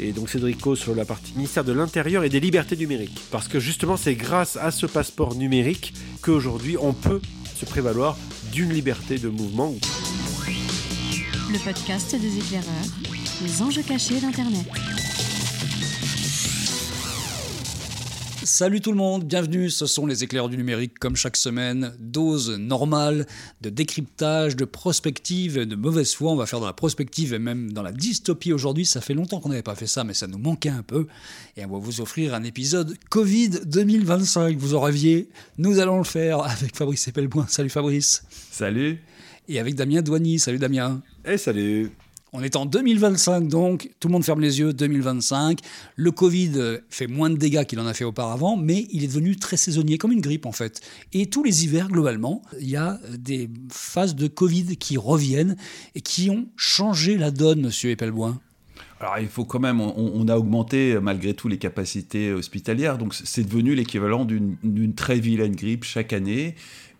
Et donc Cédrico sur la partie ministère de l'Intérieur et des libertés numériques. Parce que justement, c'est grâce à ce passeport numérique qu'aujourd'hui, on peut se prévaloir d'une liberté de mouvement. Le podcast des éclaireurs, les enjeux cachés d'Internet. Salut tout le monde, bienvenue, ce sont les éclairs du numérique comme chaque semaine, dose normale de décryptage, de prospective de mauvaise foi, on va faire dans la prospective et même dans la dystopie aujourd'hui, ça fait longtemps qu'on n'avait pas fait ça mais ça nous manquait un peu. Et on va vous offrir un épisode Covid 2025, vous en rêviez, nous allons le faire avec Fabrice Epelboin, salut Fabrice. Salut. Et avec Damien Douany, salut Damien. Eh salut on est en 2025 donc, tout le monde ferme les yeux, 2025. Le Covid fait moins de dégâts qu'il en a fait auparavant, mais il est devenu très saisonnier, comme une grippe en fait. Et tous les hivers, globalement, il y a des phases de Covid qui reviennent et qui ont changé la donne, monsieur Epelboin. Alors il faut quand même, on, a augmenté malgré tout les capacités hospitalières, donc c'est devenu l'équivalent d'une très vilaine grippe chaque année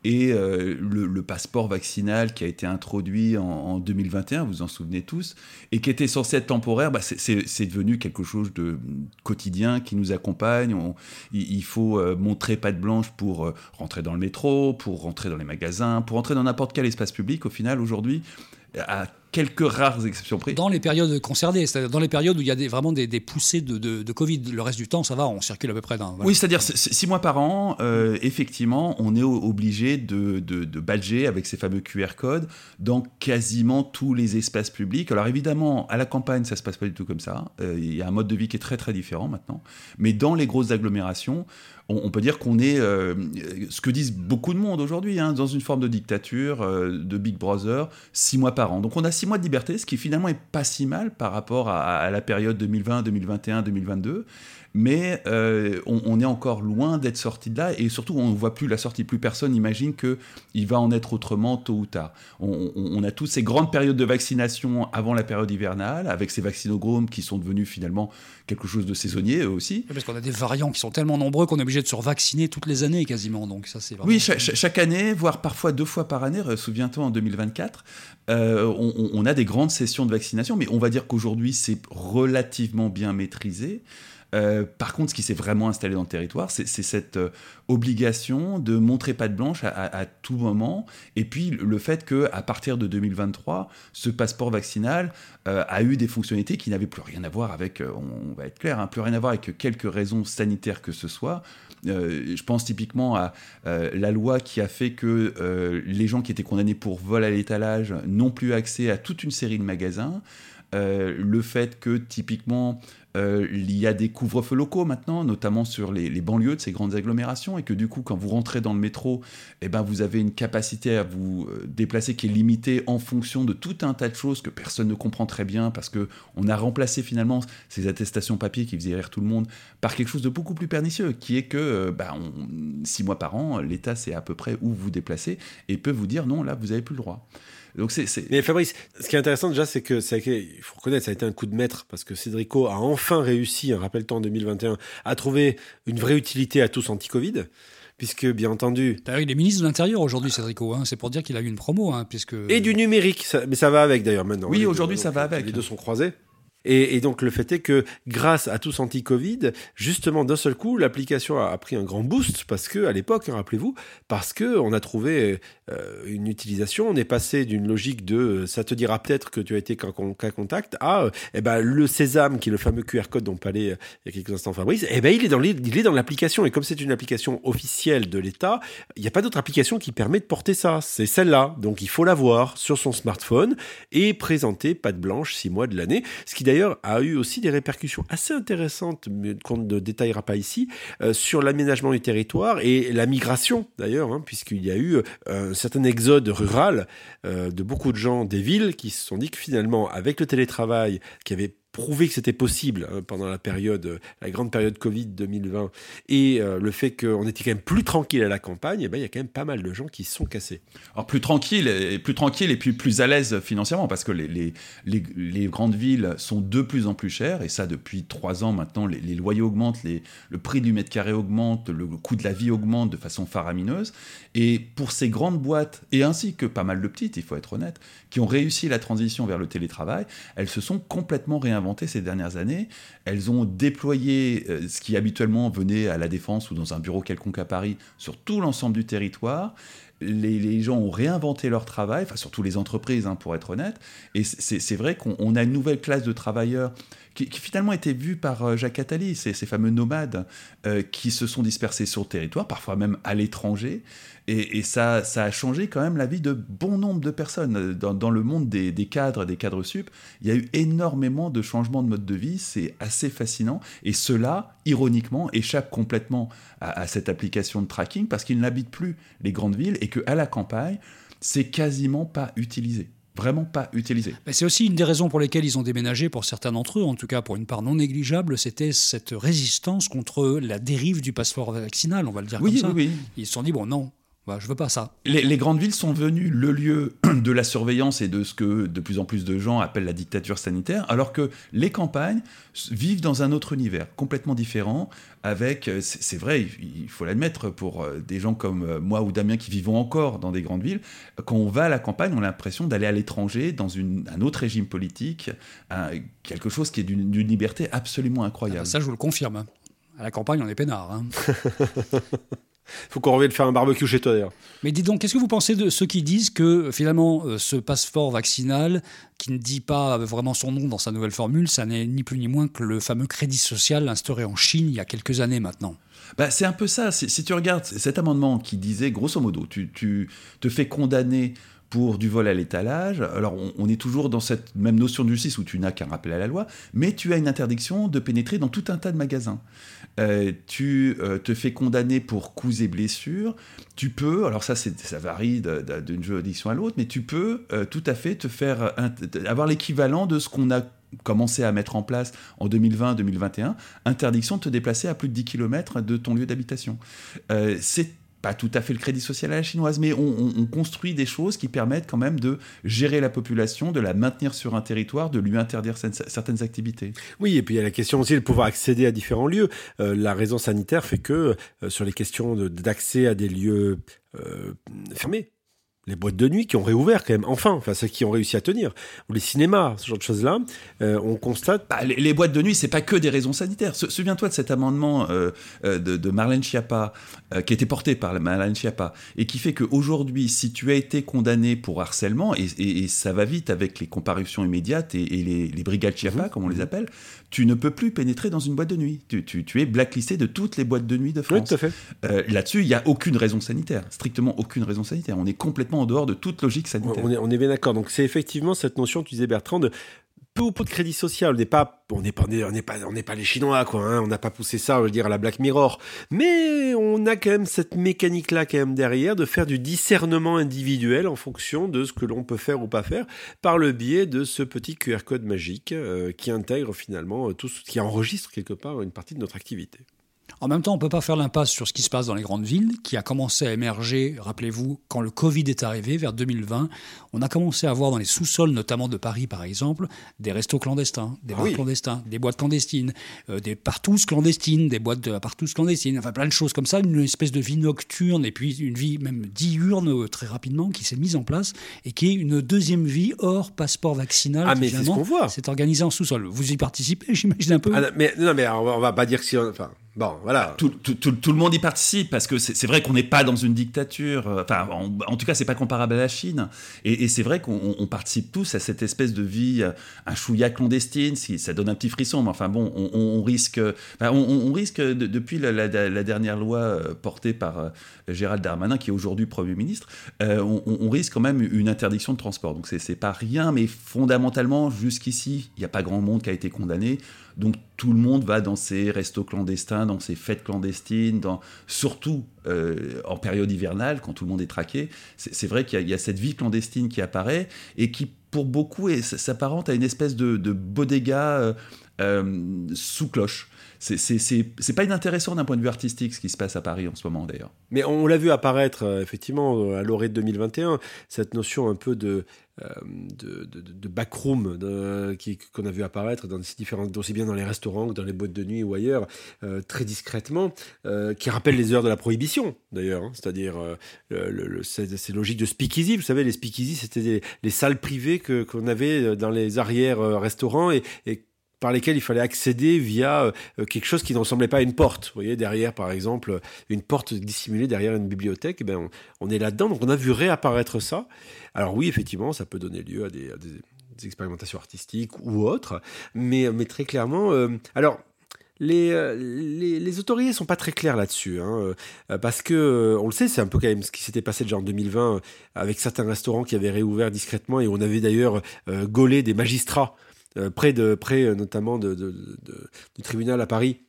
et euh, le, passeport vaccinal qui a été introduit en, 2021, vous vous en souvenez tous, et qui était censé être temporaire, bah c'est devenu quelque chose de quotidien qui nous accompagne. il, faut euh, montrer patte blanche pour euh, rentrer dans le métro, pour rentrer dans les magasins, pour rentrer dans n'importe quel espace public. Au final, aujourd'hui, à quelques rares exceptions près. Dans les périodes concernées, c'est-à-dire dans les périodes où il y a des, vraiment des, poussées de, Covid. Le reste du temps, ça va, on circule à peu près dans. Oui, c'est-à-dire six mois par an, euh, effectivement, on est obligé de, de, badger avec ces fameux QR codes dans quasiment tous les espaces publics. Alors évidemment, à la campagne, ça se passe pas du tout comme ça. Euh, il y a un mode de vie qui est très très différent maintenant. Mais dans les grosses agglomérations, on, peut dire qu'on est, euh, ce que disent beaucoup de monde aujourd'hui, hein, dans une forme de dictature, de Big Brother, six mois par an. Donc on a six mois de liberté, ce qui finalement est pas si mal par rapport à, la période 2020, 2021, 2022. Mais euh, on, est encore loin d'être sorti de là et surtout on ne voit plus la sortie. Plus personne n'imagine qu'il va en être autrement tôt ou tard. On, a tous ces grandes périodes de vaccination avant la période hivernale, avec ces vaccinogromes qui sont devenus finalement quelque chose de saisonnier eux aussi. Parce qu'on a des variants qui sont tellement nombreux qu'on est obligé de se revacciner toutes les années quasiment. Donc ça c'est Oui, chaque, année, voire parfois deux fois par année. Souviens-toi en 2024, euh, on, a des grandes sessions de vaccination, mais on va dire qu'aujourd'hui c'est relativement bien maîtrisé. Euh, par contre, ce qui s'est vraiment installé dans le territoire, c'est cette euh, obligation de montrer patte blanche à, tout moment, et puis le fait que à partir de 2023, ce passeport vaccinal a eu des fonctionnalités qui n'avaient plus rien à voir avec, on va être clair, hein, plus rien à voir avec quelques raisons sanitaires que ce soit. je pense typiquement à la loi qui a fait que les gens qui étaient condamnés pour vol à l'étalage n'ont plus accès à toute une série de magasins. Euh, le fait que typiquement euh, il y a des couvre-feux locaux maintenant, notamment sur les, banlieues de ces grandes agglomérations, et que du coup, quand vous rentrez dans le métro, eh ben, vous avez une capacité à vous euh, déplacer qui est limitée en fonction de tout un tas de choses que personne ne comprend très bien, parce que on a remplacé finalement ces attestations papier qui faisaient rire tout le monde par quelque chose de beaucoup plus pernicieux, qui est que bah, six mois par an, l'État sait à peu près où vous déplacez et peut vous dire non, là, vous n'avez plus le droit. Donc c'est, Mais Fabrice, ce qui est intéressant déjà, c'est que ça il faut reconnaître, ça a été un coup de maître parce que Cédrico a enfin réussi, rappelle-toi en 2021, à trouver une vraie utilité à tous anti-Covid puisque bien entendu. D'ailleurs, il est ministre de l'Intérieur aujourd'hui, Cédrico. Hein. C'est pour dire qu'il a eu une promo, hein, puisque. Et du numérique, mais ça va avec d'ailleurs maintenant. Oui, aujourd'hui ça va avec. Les deux sont croisés. Et, donc le fait est que grâce à tous anti-Covid, justement d'un seul coup, l'application a, pris un grand boost parce que à l'époque, hein, rappelez-vous, parce que on a trouvé euh, une utilisation, on est passé d'une logique de euh, ça te dira peut-être que tu as été cas contact à eh ben le sésame qui est le fameux QR code dont parlait euh, il y a quelques instants Fabrice, eh ben il est dans il est dans l'application et comme c'est une application officielle de l'État, il n'y a pas d'autre application qui permet de porter ça, c'est celle-là. Donc il faut l'avoir sur son smartphone et présenter patte blanche six mois de l'année, ce qui a eu aussi des répercussions assez intéressantes, mais qu'on ne détaillera pas ici, euh, sur l'aménagement du territoire et la migration d'ailleurs, hein, puisqu'il y a eu euh, un certain exode rural euh, de beaucoup de gens des villes qui se sont dit que finalement, avec le télétravail qui avait prouvé que c'était possible hein, pendant la période, la grande période Covid 2020, et euh, le fait qu'on était quand même plus tranquille à la campagne, eh ben, il y a quand même pas mal de gens qui se sont cassés. Alors plus tranquille, et plus tranquille et puis plus à l'aise financièrement, parce que les, les, les, grandes villes sont de plus en plus chères, et ça depuis trois ans maintenant, les, loyers augmentent, le prix du mètre carré augmente, le coût de la vie augmente de façon faramineuse, et pour ces grandes boîtes, et ainsi que pas mal de petites, il faut être honnête, qui ont réussi la transition vers le télétravail, elles se sont complètement réinventées ces dernières années. Elles ont déployé euh, ce qui habituellement venait à la Défense ou dans un bureau quelconque à Paris sur tout l'ensemble du territoire. Les, gens ont réinventé leur travail, enfin surtout les entreprises, hein, pour être honnête. Et c'est vrai qu'on a une nouvelle classe de travailleurs qui, finalement était vu par euh, Jacques Attali, ces, ces fameux nomades euh, qui se sont dispersés sur le territoire, parfois même à l'étranger. Et, ça, ça a changé quand même la vie de bon nombre de personnes. Dans, le monde des, cadres, des cadres sup, il y a eu énormément de changements de mode de vie, c'est assez fascinant. Et cela, ironiquement, échappe complètement à, à cette application de tracking parce qu'ils n'habitent plus les grandes villes et qu'à la campagne, c'est quasiment pas utilisé vraiment pas utilisé. C'est aussi une des raisons pour lesquelles ils ont déménagé, pour certains d'entre eux, en tout cas pour une part non négligeable, c'était cette résistance contre la dérive du passeport vaccinal, on va le dire comme ça. Oui, oui. Ils se sont dit, bon non, bah, je veux pas ça. Les, grandes villes sont venues le lieu de la surveillance et de ce que de plus en plus de gens appellent la dictature sanitaire, alors que les campagnes vivent dans un autre univers, complètement différent, avec, euh, c'est vrai, il faut l'admettre, pour euh, des gens comme euh, moi ou Damien qui vivons encore dans des grandes villes, quand on va à la campagne, on a l'impression d'aller à l'étranger, dans une, un autre régime politique, quelque chose qui est d'une liberté absolument incroyable. Ah, ça, je vous le confirme. Hein. À la campagne, on est peinard. Hein. faut qu'on revienne faire un barbecue chez toi d'ailleurs. Mais dis donc, qu'est-ce que vous pensez de ceux qui disent que finalement euh, ce passeport vaccinal, qui ne dit pas vraiment son nom dans sa nouvelle formule, ça n'est ni plus ni moins que le fameux crédit social instauré en Chine il y a quelques années maintenant? Bah, c'est un peu ça. Si, tu regardes cet amendement qui disait, grosso modo, tu, tu te fais condamner pour du vol à l'étalage. Alors, on, est toujours dans cette même notion de justice où tu n'as qu'un rappel à la loi, mais tu as une interdiction de pénétrer dans tout un tas de magasins. Euh, tu euh, te fais condamner pour coups et blessures. Tu peux, alors ça, ça varie d'une juridiction à l'autre, mais tu peux euh, tout à fait te faire avoir l'équivalent de ce qu'on a commencé à mettre en place en 2020-2021, interdiction de te déplacer à plus de 10 km de ton lieu d'habitation. Pas tout à fait le crédit social à la chinoise, mais on, construit des choses qui permettent quand même de gérer la population, de la maintenir sur un territoire, de lui interdire certaines activités. Oui, et puis il y a la question aussi de pouvoir accéder à différents lieux. Euh, la raison sanitaire fait que euh, sur les questions d'accès à des lieux euh, fermés, les boîtes de nuit qui ont réouvert quand même, enfin, enfin ceux qui ont réussi à tenir, ou les cinémas, ce genre de choses-là, euh, on constate. Bah, les, boîtes de nuit, c'est pas que des raisons sanitaires. Souviens-toi de cet amendement euh, euh, de, Marlène Schiappa, qui a été porté par Marlène Schiappa, et qui fait qu'aujourd'hui, si tu as été condamné pour harcèlement, et, ça va vite avec les comparutions immédiates et, les, brigades Schiappa, mmh. comme on les mmh. appelle, tu ne peux plus pénétrer dans une boîte de nuit. Tu, tu, es blacklisté de toutes les boîtes de nuit de France. Oui, tout à fait. Euh, là-dessus, il n'y a aucune raison sanitaire, strictement aucune raison sanitaire. On est complètement en dehors de toute logique sanitaire. On est, on est bien d'accord. Donc c'est effectivement cette notion, tu disais Bertrand, de peu ou peu de crédit social. On n'est pas, n'est pas, n'est pas, n'est pas les Chinois, quoi. Hein. On n'a pas poussé ça, je veux dire, à la Black Mirror. Mais on a quand même cette mécanique-là, quand même derrière, de faire du discernement individuel en fonction de ce que l'on peut faire ou pas faire, par le biais de ce petit QR code magique euh, qui intègre finalement euh, tout ce qui enregistre quelque part une partie de notre activité. En même temps, on ne peut pas faire l'impasse sur ce qui se passe dans les grandes villes, qui a commencé à émerger, rappelez-vous, quand le Covid est arrivé, vers 2020. On a commencé à voir dans les sous-sols, notamment de Paris par exemple, des restos clandestins, des ah clandestins, des boîtes clandestines, euh, des partous clandestines, des boîtes de partous clandestines, enfin plein de choses comme ça, une espèce de vie nocturne et puis une vie même diurne euh, très rapidement qui s'est mise en place et qui est une deuxième vie hors passeport vaccinal. Ah, mais c'est ce qu'on voit. C'est organisé en sous-sol. Vous y participez, j'imagine un peu. Ah, mais, non, mais on va pas dire que si. Enfin, Bon, voilà. Tout, tout, tout, le monde y participe parce que c'est vrai qu'on n'est pas dans une dictature. Euh, enfin, en, tout cas, c'est pas comparable à la Chine. Et, c'est vrai qu'on participe tous à cette espèce de vie, euh, un chouïa clandestine. Si ça donne un petit frisson, mais enfin bon, on, risque. on, risque depuis la, dernière loi euh, portée par Gérald Darmanin, qui est aujourd'hui Premier ministre, on, risque quand même une interdiction de transport. Donc c'est pas rien, mais fondamentalement, jusqu'ici, il n'y a pas grand monde qui a été condamné. Donc tout le monde va dans ces restos clandestins, dans ces fêtes clandestines, dans, surtout euh, en période hivernale, quand tout le monde est traqué. C'est vrai qu'il y, a cette vie clandestine qui apparaît et qui, pour beaucoup, s'apparente à une espèce de, bodega euh, euh, sous cloche c'est pas inintéressant d'un point de vue artistique ce qui se passe à Paris en ce moment d'ailleurs. Mais on, l'a vu apparaître effectivement à l'orée de 2021, cette notion un peu de, euh, de, de, backroom qu'on a vu apparaître dans ces différentes, aussi bien dans les restaurants que dans les boîtes de nuit ou ailleurs, euh, très discrètement, euh, qui rappellent les heures de la prohibition d'ailleurs, hein. c'est-à-dire ces logiques de speakeasy. Vous savez, les speakeasy, c'était les salles privées qu'on avait dans les arrières restaurants et par lesquels il fallait accéder via quelque chose qui ne ressemblait pas à une porte. Vous voyez, derrière, par exemple, une porte dissimulée derrière une bibliothèque, eh ben, on, est là-dedans. Donc on a vu réapparaître ça. Alors oui, effectivement, ça peut donner lieu à des, expérimentations artistiques ou autres, mais, mais très clairement, euh, alors les, euh, les, les, autorités sont pas très claires là-dessus, hein, euh, parce que on le sait, c'est un peu quand même ce qui s'était passé déjà en 2020 avec certains restaurants qui avaient réouvert discrètement et on avait d'ailleurs gaulé des magistrats près de près notamment de, du tribunal à Paris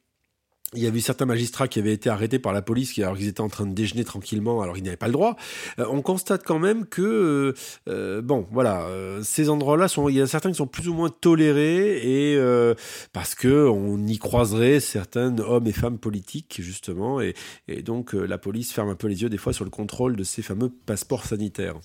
il y a eu certains magistrats qui avaient été arrêtés par la police alors qu'ils étaient en train de déjeuner tranquillement alors ils n'avaient pas le droit. Euh, on constate quand même que euh, euh, bon voilà ces endroits-là il y a certains qui sont plus ou moins tolérés et parce que on y croiserait certains hommes et femmes politiques justement et donc la police ferme un peu les yeux des fois sur le contrôle de ces fameux passeports sanitaires.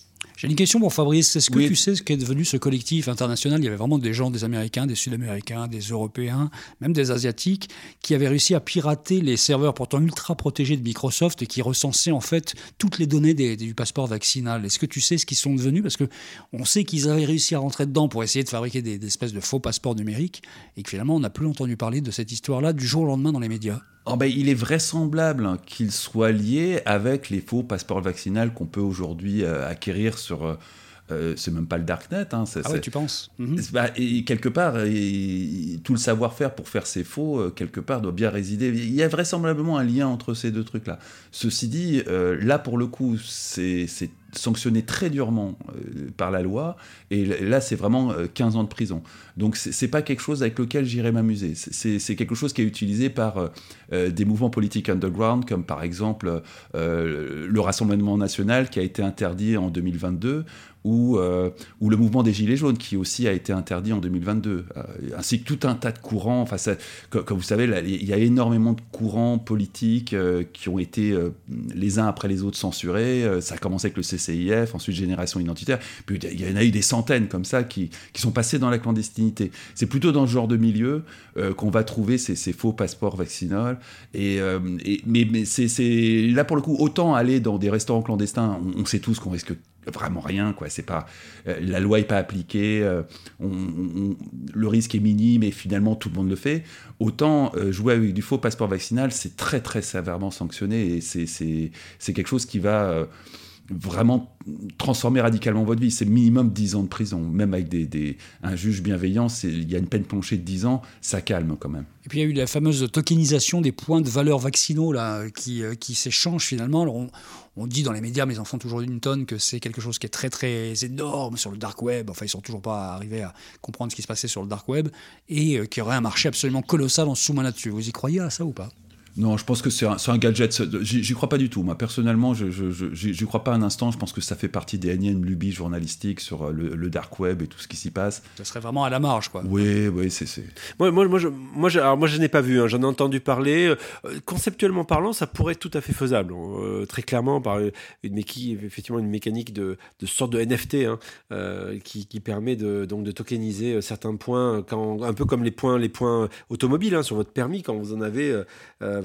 J'ai une question pour Fabrice. Est-ce que tu sais ce qu'est devenu ce collectif international? Il y avait vraiment des gens, des Américains, des Sud-Américains, des Européens, même des Asiatiques, qui avaient réussi à pirater les serveurs pourtant ultra protégés de Microsoft et qui recensaient en fait toutes les données du passeport vaccinal. Est-ce que tu sais ce qu'ils sont devenus? Parce que on sait qu'ils avaient réussi à rentrer dedans pour essayer de fabriquer des, des espèces de faux passeports numériques et que finalement on n'a plus entendu parler de cette histoire-là du jour au lendemain dans les médias. Oh ben, il est vraisemblable hein, qu'il soit lié avec les faux passeports vaccinaux qu'on peut aujourd'hui euh, acquérir sur. Euh, euh, c'est même pas le darknet. Hein, ah ouais, tu penses mhm. bah, et quelque part, tout le savoir-faire pour faire ces faux, quelque part, doit bien résider. Il y a vraisemblablement un lien entre ces deux trucs-là. Ceci dit, là, pour le coup, c'est sanctionné très durement euh, par la loi, et là c'est vraiment 15 euh, ans de prison. Donc c'est pas quelque chose avec lequel j'irai m'amuser. C'est quelque chose qui est utilisé par euh, des mouvements politiques underground, comme par exemple le Rassemblement national qui a été interdit en 2022, ou, ou le mouvement des Gilets jaunes qui aussi a été interdit en 2022, ainsi que tout un tas de courants. Enfin, comme, vous savez, il y a énormément de courants politiques qui ont été les uns après les autres censurés. ça a commencé avec le CIF, ensuite Génération Identitaire. Puis il y en a eu des centaines comme ça qui, qui sont passés dans la clandestinité. C'est plutôt dans ce genre de milieu euh, qu'on va trouver ces, faux passeports vaccinaux. Et, euh, mais, là pour le coup, autant aller dans des restaurants clandestins, on, sait tous qu'on risque vraiment rien quoi. C'est pas euh, la loi est pas appliquée on, le risque est minime et finalement tout le monde le fait. Autant jouer avec du faux passeport vaccinal c'est très très sévèrement sanctionné et c'est quelque chose qui va vraiment transformer radicalement votre vie. C'est minimum 10 ans de prison. Même avec des, un juge bienveillant, il y a une peine planchée de 10 ans, ça calme quand même. Et puis il y a eu la fameuse tokenisation des points de valeur vaccinaux là, qui, euh, qui s'échangent finalement. On, dit dans les médias, mes enfants toujours d'une tonne, que c'est quelque chose qui est très très énorme sur le dark web. Enfin, ils sont toujours pas arrivés à comprendre ce qui se passait sur le dark web et euh, qui aurait un marché absolument colossal en sous-main là-dessus. Vous y croyez à ça ou pas? Non, je pense que c'est un, un, gadget. J'y crois pas du tout. Moi, personnellement, je n'y crois pas un instant. Je pense que ça fait partie des énièmes lubies journalistiques sur euh, le, dark web et tout ce qui s'y passe. Ça serait vraiment à la marge, quoi. Oui, oui, c'est. Moi, moi, moi, je, moi, alors, moi, je n'ai pas vu. Hein. J'en ai entendu parler. Euh, conceptuellement parlant, ça pourrait être tout à fait faisable. Euh, très clairement, par une, effectivement, une mécanique de, de sorte de NFT hein, qui, qui, permet de, donc, de tokeniser certains points, quand, un peu comme les points, les points automobiles hein, sur votre permis quand vous en avez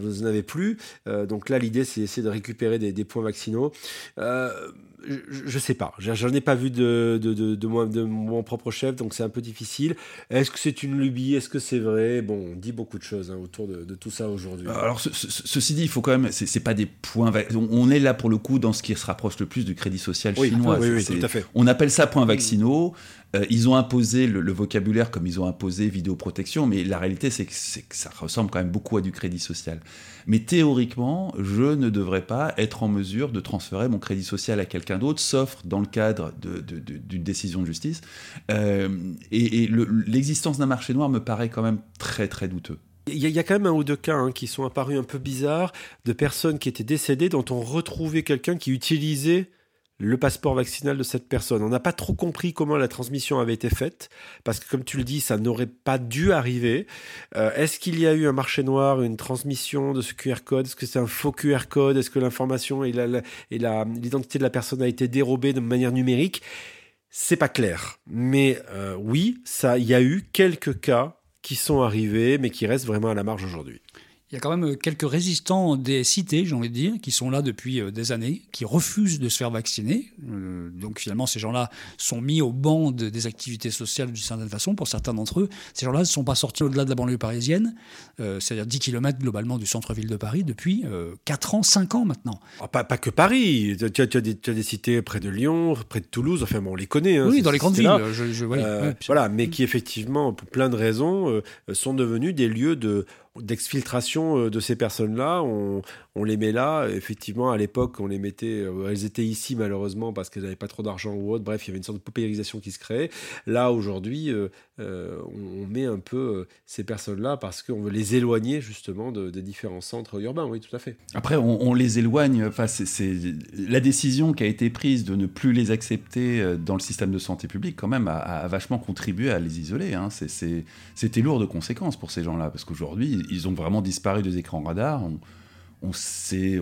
vous n'en avez plus. Euh, donc là, l'idée, c'est d'essayer de récupérer des, points vaccinaux. Euh, je, ne sais pas. J'en ai pas vu de, de, de, moi, de mon propre chef, donc c'est un peu difficile. Est-ce que c'est une lubie? Est-ce que c'est vrai? Bon, on dit beaucoup de choses hein, autour de, tout ça aujourd'hui. Alors, ceci dit, il faut quand même. C'est pas des points. On est là pour le coup dans ce qui se rapproche le plus du crédit social chinois. Oui, oui, tout à fait. On appelle ça points vaccinaux. Euh, ils ont imposé le, vocabulaire comme ils ont imposé vidéoprotection, mais la réalité, c'est que, que, ça ressemble quand même beaucoup à du crédit social. Mais théoriquement, je ne devrais pas être en mesure de transférer mon crédit social à quelqu'un d'autre, sauf dans le cadre d'une décision de justice. Euh, et, l'existence d'un marché noir me paraît quand même très très douteux. Il y, a quand même un ou deux cas hein, qui sont apparus un peu bizarres de personnes qui étaient décédées dont on retrouvait quelqu'un qui utilisait le passeport vaccinal de cette personne. On n'a pas trop compris comment la transmission avait été faite, parce que comme tu le dis, ça n'aurait pas dû arriver. Euh, est-ce qu'il y a eu un marché noir, une transmission de ce QR code? Est-ce que c'est un faux QR code? Est-ce que l'information et l'identité de la personne a été dérobée de manière numérique? C'est pas clair. Mais euh, oui, ça, il y a eu quelques cas qui sont arrivés, mais qui restent vraiment à la marge aujourd'hui. Il y a quand même euh, quelques résistants des cités, j'ai envie de dire, qui sont là depuis euh, des années, qui refusent de se faire vacciner. Euh, donc finalement, ces gens-là sont mis au banc des activités sociales d'une certaine façon, pour certains d'entre eux. Ces gens-là ne sont pas sortis au-delà de la banlieue parisienne, c'est-à-dire 10 km globalement du centre-ville de Paris, depuis 4 ans, 5 ans maintenant. Ah, pas, pas, que Paris, tu as, tu, as des, tu as, des, cités près de Lyon, près de Toulouse, enfin bon, on les connaît. Hein, oui, dans les grandes villes. Je, je, voilà, mais qui effectivement, pour plein de raisons, sont devenus des lieux de d'exfiltration euh, de ces personnes-là. On, les met là. Effectivement, à l'époque, on les mettait. Euh, elles étaient ici, malheureusement, parce qu'elles n'avaient pas trop d'argent ou autre. Bref, il y avait une sorte de paupérisation qui se créait. Là, aujourd'hui, euh, on, met un peu ces personnes-là parce qu'on veut les éloigner, justement, de, des différents centres urbains. Oui, tout à fait. Après, on, les éloigne. Enfin, c'est la décision qui a été prise de ne plus les accepter dans le système de santé publique, quand même, a, vachement contribué à les isoler. Hein. C'était lourd de conséquences pour ces gens-là, parce qu'aujourd'hui, ils ont vraiment disparu des écrans radars on c'est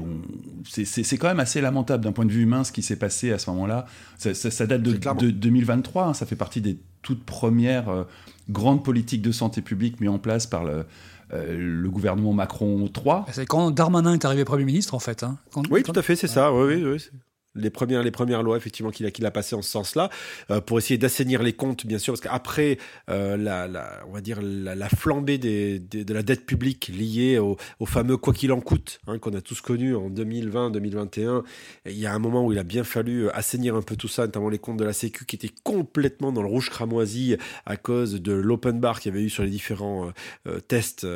quand même assez lamentable d'un point de vue humain ce qui s'est passé à ce moment-là. Ça, date de, 2023, hein. ça fait partie des toutes premières euh, grandes politiques de santé publique mises en place par le, euh, le gouvernement Macron 3. C'est quand Darmanin est arrivé Premier ministre en fait. Hein. oui, tout à fait, c'est ça. Oui, oui, oui les premières, les premières lois effectivement qu'il a, qu'il a passées en ce sens-là, euh, pour essayer d'assainir les comptes, bien sûr, parce qu'après euh, la, la, on va dire la, flambée des, de la dette publique liée au, au fameux quoi qu'il en coûte, hein, qu'on a tous connu en 2020-2021, il y a un moment où il a bien fallu assainir un peu tout ça, notamment les comptes de la Sécu qui étaient complètement dans le rouge cramoisi à cause de l'open bar qu'il y avait eu sur les différents euh, tests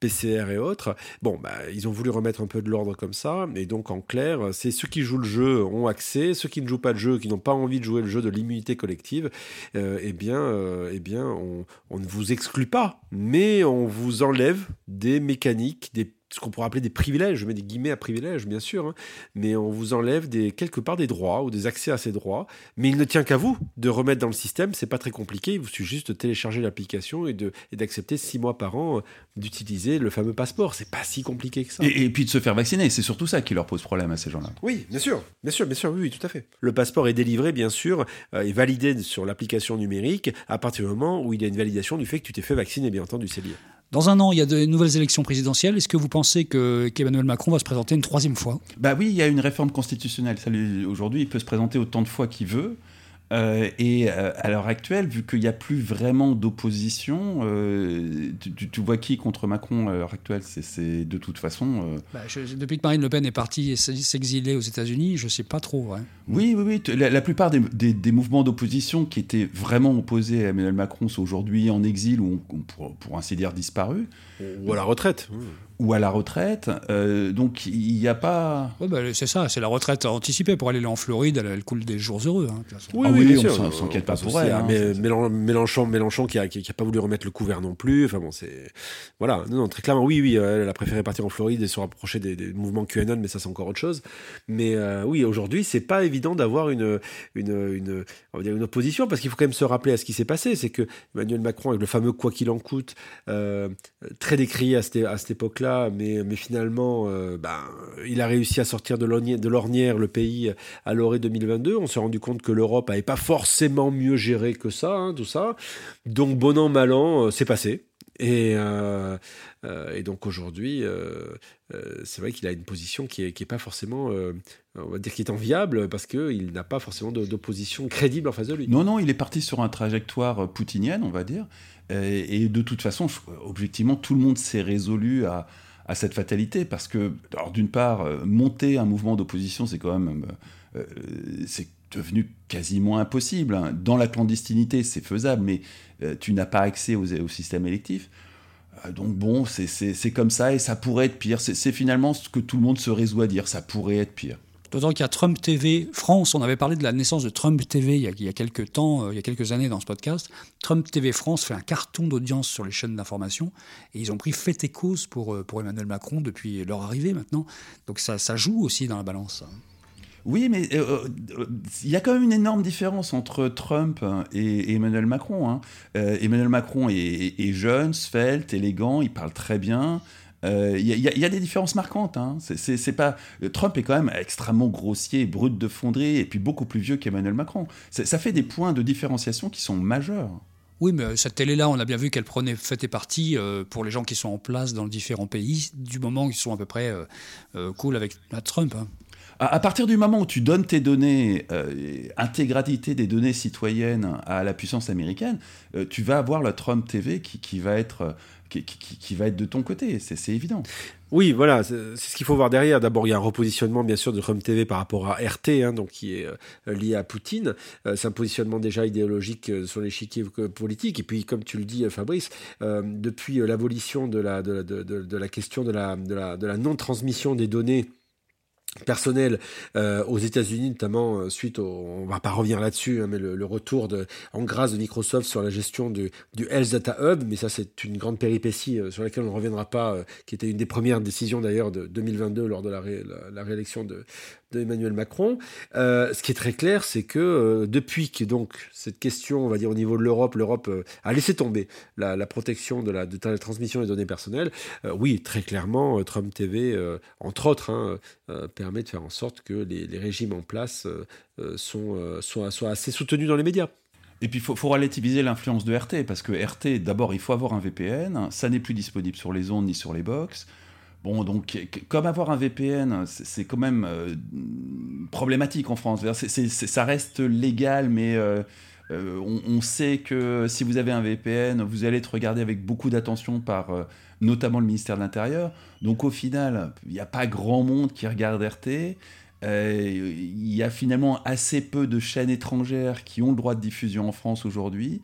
PCR et autres. Bon, bah, ils ont voulu remettre un peu de l'ordre comme ça, et donc en clair, c'est ceux qui jouent le jeu ont accès. Ceux qui ne jouent pas le jeu, qui n'ont pas envie de jouer le jeu de l'immunité collective, euh, eh bien, euh, eh bien on, on, ne vous exclut pas, mais on vous enlève des mécaniques, des ce qu'on pourrait appeler des privilèges, je mets des guillemets à privilèges bien sûr, hein, mais on vous enlève des, quelque part des droits ou des accès à ces droits, mais il ne tient qu'à vous de remettre dans le système, c'est pas très compliqué, il vous suffit juste de télécharger l'application et, d'accepter six mois par an euh, d'utiliser le fameux passeport, c'est pas si compliqué que ça. Et, puis de se faire vacciner, c'est surtout ça qui leur pose problème à ces gens-là. Oui, bien sûr, bien sûr, bien sûr, oui, tout à fait. Le passeport est délivré bien sûr, euh, et validé sur l'application numérique à partir du moment où il y a une validation du fait que tu t'es fait vacciner, bien entendu, c'est lié. Dans un an, il y a de nouvelles élections présidentielles. Est-ce que vous pensez que qu'Emmanuel Macron va se présenter une troisième fois? Bah oui, il y a une réforme constitutionnelle. Aujourd'hui, il peut se présenter autant de fois qu'il veut. Euh, et euh, à l'heure actuelle, vu qu'il n'y a plus vraiment d'opposition, euh, tu, vois qui contre Macron à l'heure actuelle? C'est de toute façon. Bah, depuis que Marine Le Pen est partie s'exiler aux États-Unis, je ne sais pas trop. Oui, oui, oui. La, plupart des, mouvements d'opposition qui étaient vraiment opposés à Emmanuel Macron sont aujourd'hui en exil ou, pour, pour, ainsi dire, disparus. Ou à la retraite ou à la retraite. Euh, donc il n'y a pas. bah, c'est ça, c'est la retraite anticipée. Pour aller en Floride, elle, coule des jours heureux. Hein, oui, ah oui, on s'inquiète pas pour elle. Hein, mais Mélenchon, Mélenchon qui n'a qui, a pas voulu remettre le couvert non plus. Enfin bon, c'est. Voilà, non, très clairement, oui, oui, elle a préféré partir en Floride et se rapprocher des, mouvements QAnon, mais ça, c'est encore autre chose. Mais euh, oui, aujourd'hui, c'est pas évident d'avoir une, une, une, on va dire une opposition parce qu'il faut quand même se rappeler à ce qui s'est passé. C'est que Emmanuel Macron, avec le fameux quoi qu'il en coûte, euh, très décrié à cette, à cette époque-là, mais, finalement, euh, ben, il a réussi à sortir de l'ornière le pays à l'orée 2022. On s'est rendu compte que l'Europe n'avait pas forcément mieux géré que ça, hein, tout ça. Donc, bon an, mal an, euh, c'est passé. Et, euh, donc aujourd'hui, c'est vrai qu'il a une position qui n'est pas forcément, on va dire, qui est enviable parce qu'il n'a pas forcément d'opposition crédible en face de lui. Non, non, il est parti sur une trajectoire poutinienne, on va dire. Et, et de toute façon, objectivement, tout le monde s'est résolu à, cette fatalité parce que, d'une part, euh, monter un mouvement d'opposition, c'est quand même. Euh, euh, c'est devenu quasiment impossible. Hein. Dans la clandestinité, c'est faisable, mais tu n'as pas accès au, au système électif. donc bon, c'est comme ça et ça pourrait être pire. C'est finalement ce que tout le monde se résout à dire, ça pourrait être pire. D'autant qu'il y a Trump TV France, on avait parlé de la naissance de Trump TV il y a, quelques temps, euh, il y a quelques années dans ce podcast. Trump TV France fait un carton d'audience sur les chaînes d'information et ils ont pris fait et cause pour, euh, pour Emmanuel Macron depuis leur arrivée maintenant. Donc ça, joue aussi dans la balance. Oui, mais euh, il y a quand même une énorme différence entre Trump et, Emmanuel Macron. Hein. Emmanuel Macron est, jeune, svelte, élégant, il parle très bien. Il euh, y, a des différences marquantes. Hein. C'est, pas Trump est quand même extrêmement grossier, brut de fonderie, et puis beaucoup plus vieux qu'Emmanuel Macron. Ça fait des points de différenciation qui sont majeurs. Oui, mais cette télé-là, on a bien vu qu'elle prenait fait et partie euh, pour les gens qui sont en place dans les différents pays, du moment qu'ils sont à peu près euh, euh, cool avec Trump. hein. À, partir du moment où tu donnes tes données, euh, intégralité des données citoyennes à la puissance américaine, euh, tu vas avoir la Trump TV qui, qui va être euh, qui, va être de ton côté, c'est évident. Oui, voilà, c'est ce qu'il faut voir derrière. D'abord, il y a un repositionnement, bien sûr, de Trump TV par rapport à RT, hein, donc qui est euh, lié à Poutine. Euh, c'est un positionnement déjà idéologique euh, sur l'échiquier politique. Et puis, comme tu le dis, Fabrice, depuis l'abolition de la, question de la non-transmission des données personnelles euh, aux États-Unis, notamment euh, suite au, on va pas revenir là-dessus, hein, mais le, retour de, en grâce de Microsoft sur la gestion du, du Health Data Hub, mais ça c'est une grande péripétie euh, sur laquelle on ne reviendra pas, qui était une des premières décisions d'ailleurs de 2022 lors de la, ré- la, la réélection de, Emmanuel Macron. Ce qui est très clair, c'est que depuis que donc cette question, on va dire au niveau de l'Europe, l'Europe a laissé tomber la, protection de la, de la transmission des données personnelles, oui, très clairement, Trump TV, entre autres, hein, permet de faire en sorte que les, régimes en place euh, euh, euh, soient, soient assez soutenus dans les médias. Et puis il faut, faut relativiser l'influence de RT, parce que RT, d'abord, il faut avoir un VPN, ça n'est plus disponible sur les ondes ni sur les box. Bon, donc, comme avoir un VPN, c'est quand même problématique en France. Ça reste légal, mais on, sait que si vous avez un VPN, vous allez être regardé avec beaucoup d'attention par notamment le ministère de l'Intérieur. Donc au final, il n'y a pas grand monde qui regarde RT. Euh, Il y a finalement assez peu de chaînes étrangères qui ont le droit de diffusion en France aujourd'hui.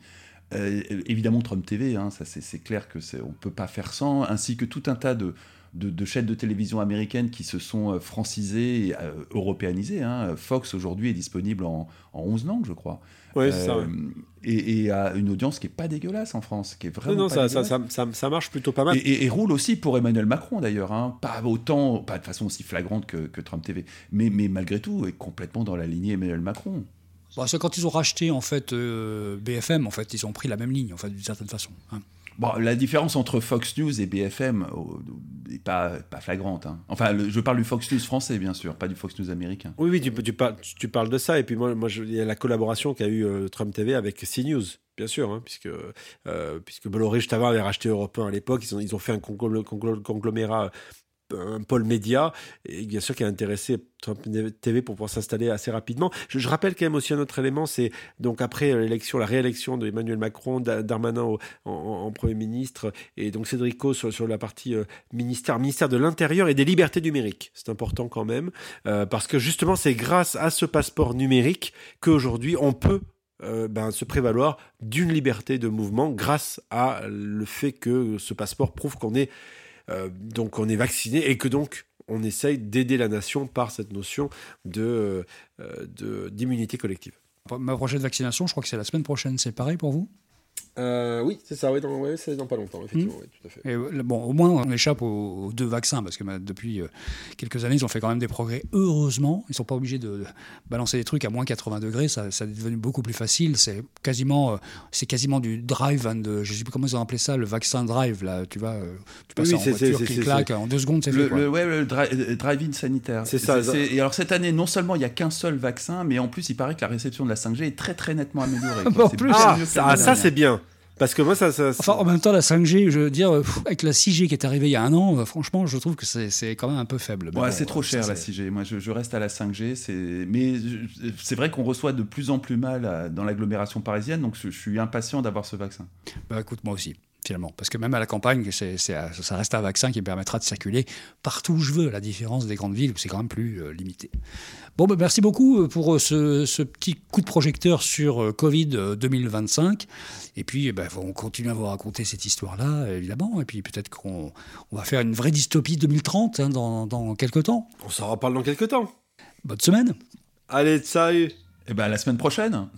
Euh, évidemment, Trump TV, hein, ça c'est clair que on peut pas faire sans, ainsi que tout un tas de, de, de chaînes de télévision américaines qui se sont euh, francisées et euh, européanisées. hein. Fox aujourd'hui est disponible en, en 11 langues, je crois. Oui, Euh, et, et a une audience qui est pas dégueulasse en France, qui est Non, vraiment non, pas ça, ça, dégueulasse. ça, ça, ça marche plutôt pas mal. Et, et- et roule aussi pour Emmanuel Macron d'ailleurs, hein. pas autant, pas de façon aussi flagrante que, que Trump TV, mais, mais malgré tout est complètement dans la lignée Emmanuel Macron. Bon, c'est quand ils ont racheté en fait euh, BFM, en fait, ils ont pris la même ligne, en fait, d'une certaine façon. hein. Bon, la différence entre Fox News et BFM n'est pas, pas flagrante. hein. Enfin, je parle du Fox News français, bien sûr, pas du Fox News américain. Oui, oui, tu, parles, de ça. Et puis moi, il y a la collaboration qu'a eu euh, Trump TV avec CNews, bien sûr, hein, puisque, euh, puisque Bolloré, juste avant, avait racheté Europe 1 à l'époque. Ils ont, fait un conglo- conglo- conglomérat, un pôle média, et bien sûr qui a intéressé Trump TV pour pouvoir s'installer assez rapidement. Je, rappelle quand même aussi un autre élément, c'est donc après l'élection, la réélection de Emmanuel Macron, Da- Darmanin en, Premier ministre, et donc Cédric O sur, sur la partie euh, ministère, ministère de l'Intérieur et des libertés numériques. C'est important quand même. Euh, parce que justement, c'est grâce à ce passeport numérique qu'aujourd'hui, on peut euh, ben, se prévaloir d'une liberté de mouvement grâce à le fait que ce passeport prouve qu'on est, donc on est vacciné et que donc on essaye d'aider la nation par cette notion de, euh, de- d'immunité collective. Ma prochaine vaccination, je crois que c'est la semaine prochaine, c'est pareil pour vous? Euh, oui, c'est ça, oui, dans, ouais, c'est dans pas longtemps, effectivement, oui, tout à fait. Et, bon, au moins, on échappe aux, aux deux vaccins, parce que bah, depuis euh, quelques années, ils ont fait quand même des progrès. Heureusement, ils ne sont pas obligés de, de balancer des trucs à moins 80 degrés, ça, ça est devenu beaucoup plus facile. C'est quasiment, euh, c'est quasiment du drive, and, de- je ne sais plus comment ils ont appelé ça, le vaccin drive, là, tu vois, euh, tu passes Oui, en c'est- voiture, c'est- clic c'est- clac, en deux secondes, c'est Le, fait. quoi. le- ouais, le dri- drive-in sanitaire. C'est ça, ça. Et alors cette année, non seulement il n'y a qu'un seul vaccin, mais en plus il paraît que la réception de la 5G est très très nettement améliorée. En C'est plus. Ah, ça, c'est bien. Parce que moi, ça. ça Enfin, en même temps, la 5G, je veux dire, euh, pff, avec la 6G qui est arrivée il y a un an, euh, franchement, je trouve que c'est c'est quand même un peu faible. Mais Ouais, bon, c'est trop euh, cher ça, la c'est- 6G. Moi, je, je reste à la 5G. C'est, mais c'est vrai qu'on reçoit de plus en plus mal à- dans l'agglomération parisienne, donc je, je suis impatient d'avoir ce vaccin. Bah écoute, moi aussi, finalement. Parce que même à la campagne, ça reste un vaccin qui me permettra de circuler partout où je veux, à la différence des grandes villes où c'est quand même plus euh, limité. Bon, bah, merci beaucoup euh, pour euh, ce, ce petit coup de projecteur sur euh, Covid euh, 2025. Et puis, eh ben, on continue à vous raconter cette histoire-là, évidemment. Et puis peut-être qu'on on va faire une vraie dystopie 2030 hein, dans, dans quelques temps. On s'en reparle dans quelques temps. Bonne semaine Allez, salut Et ben à la semaine prochaine.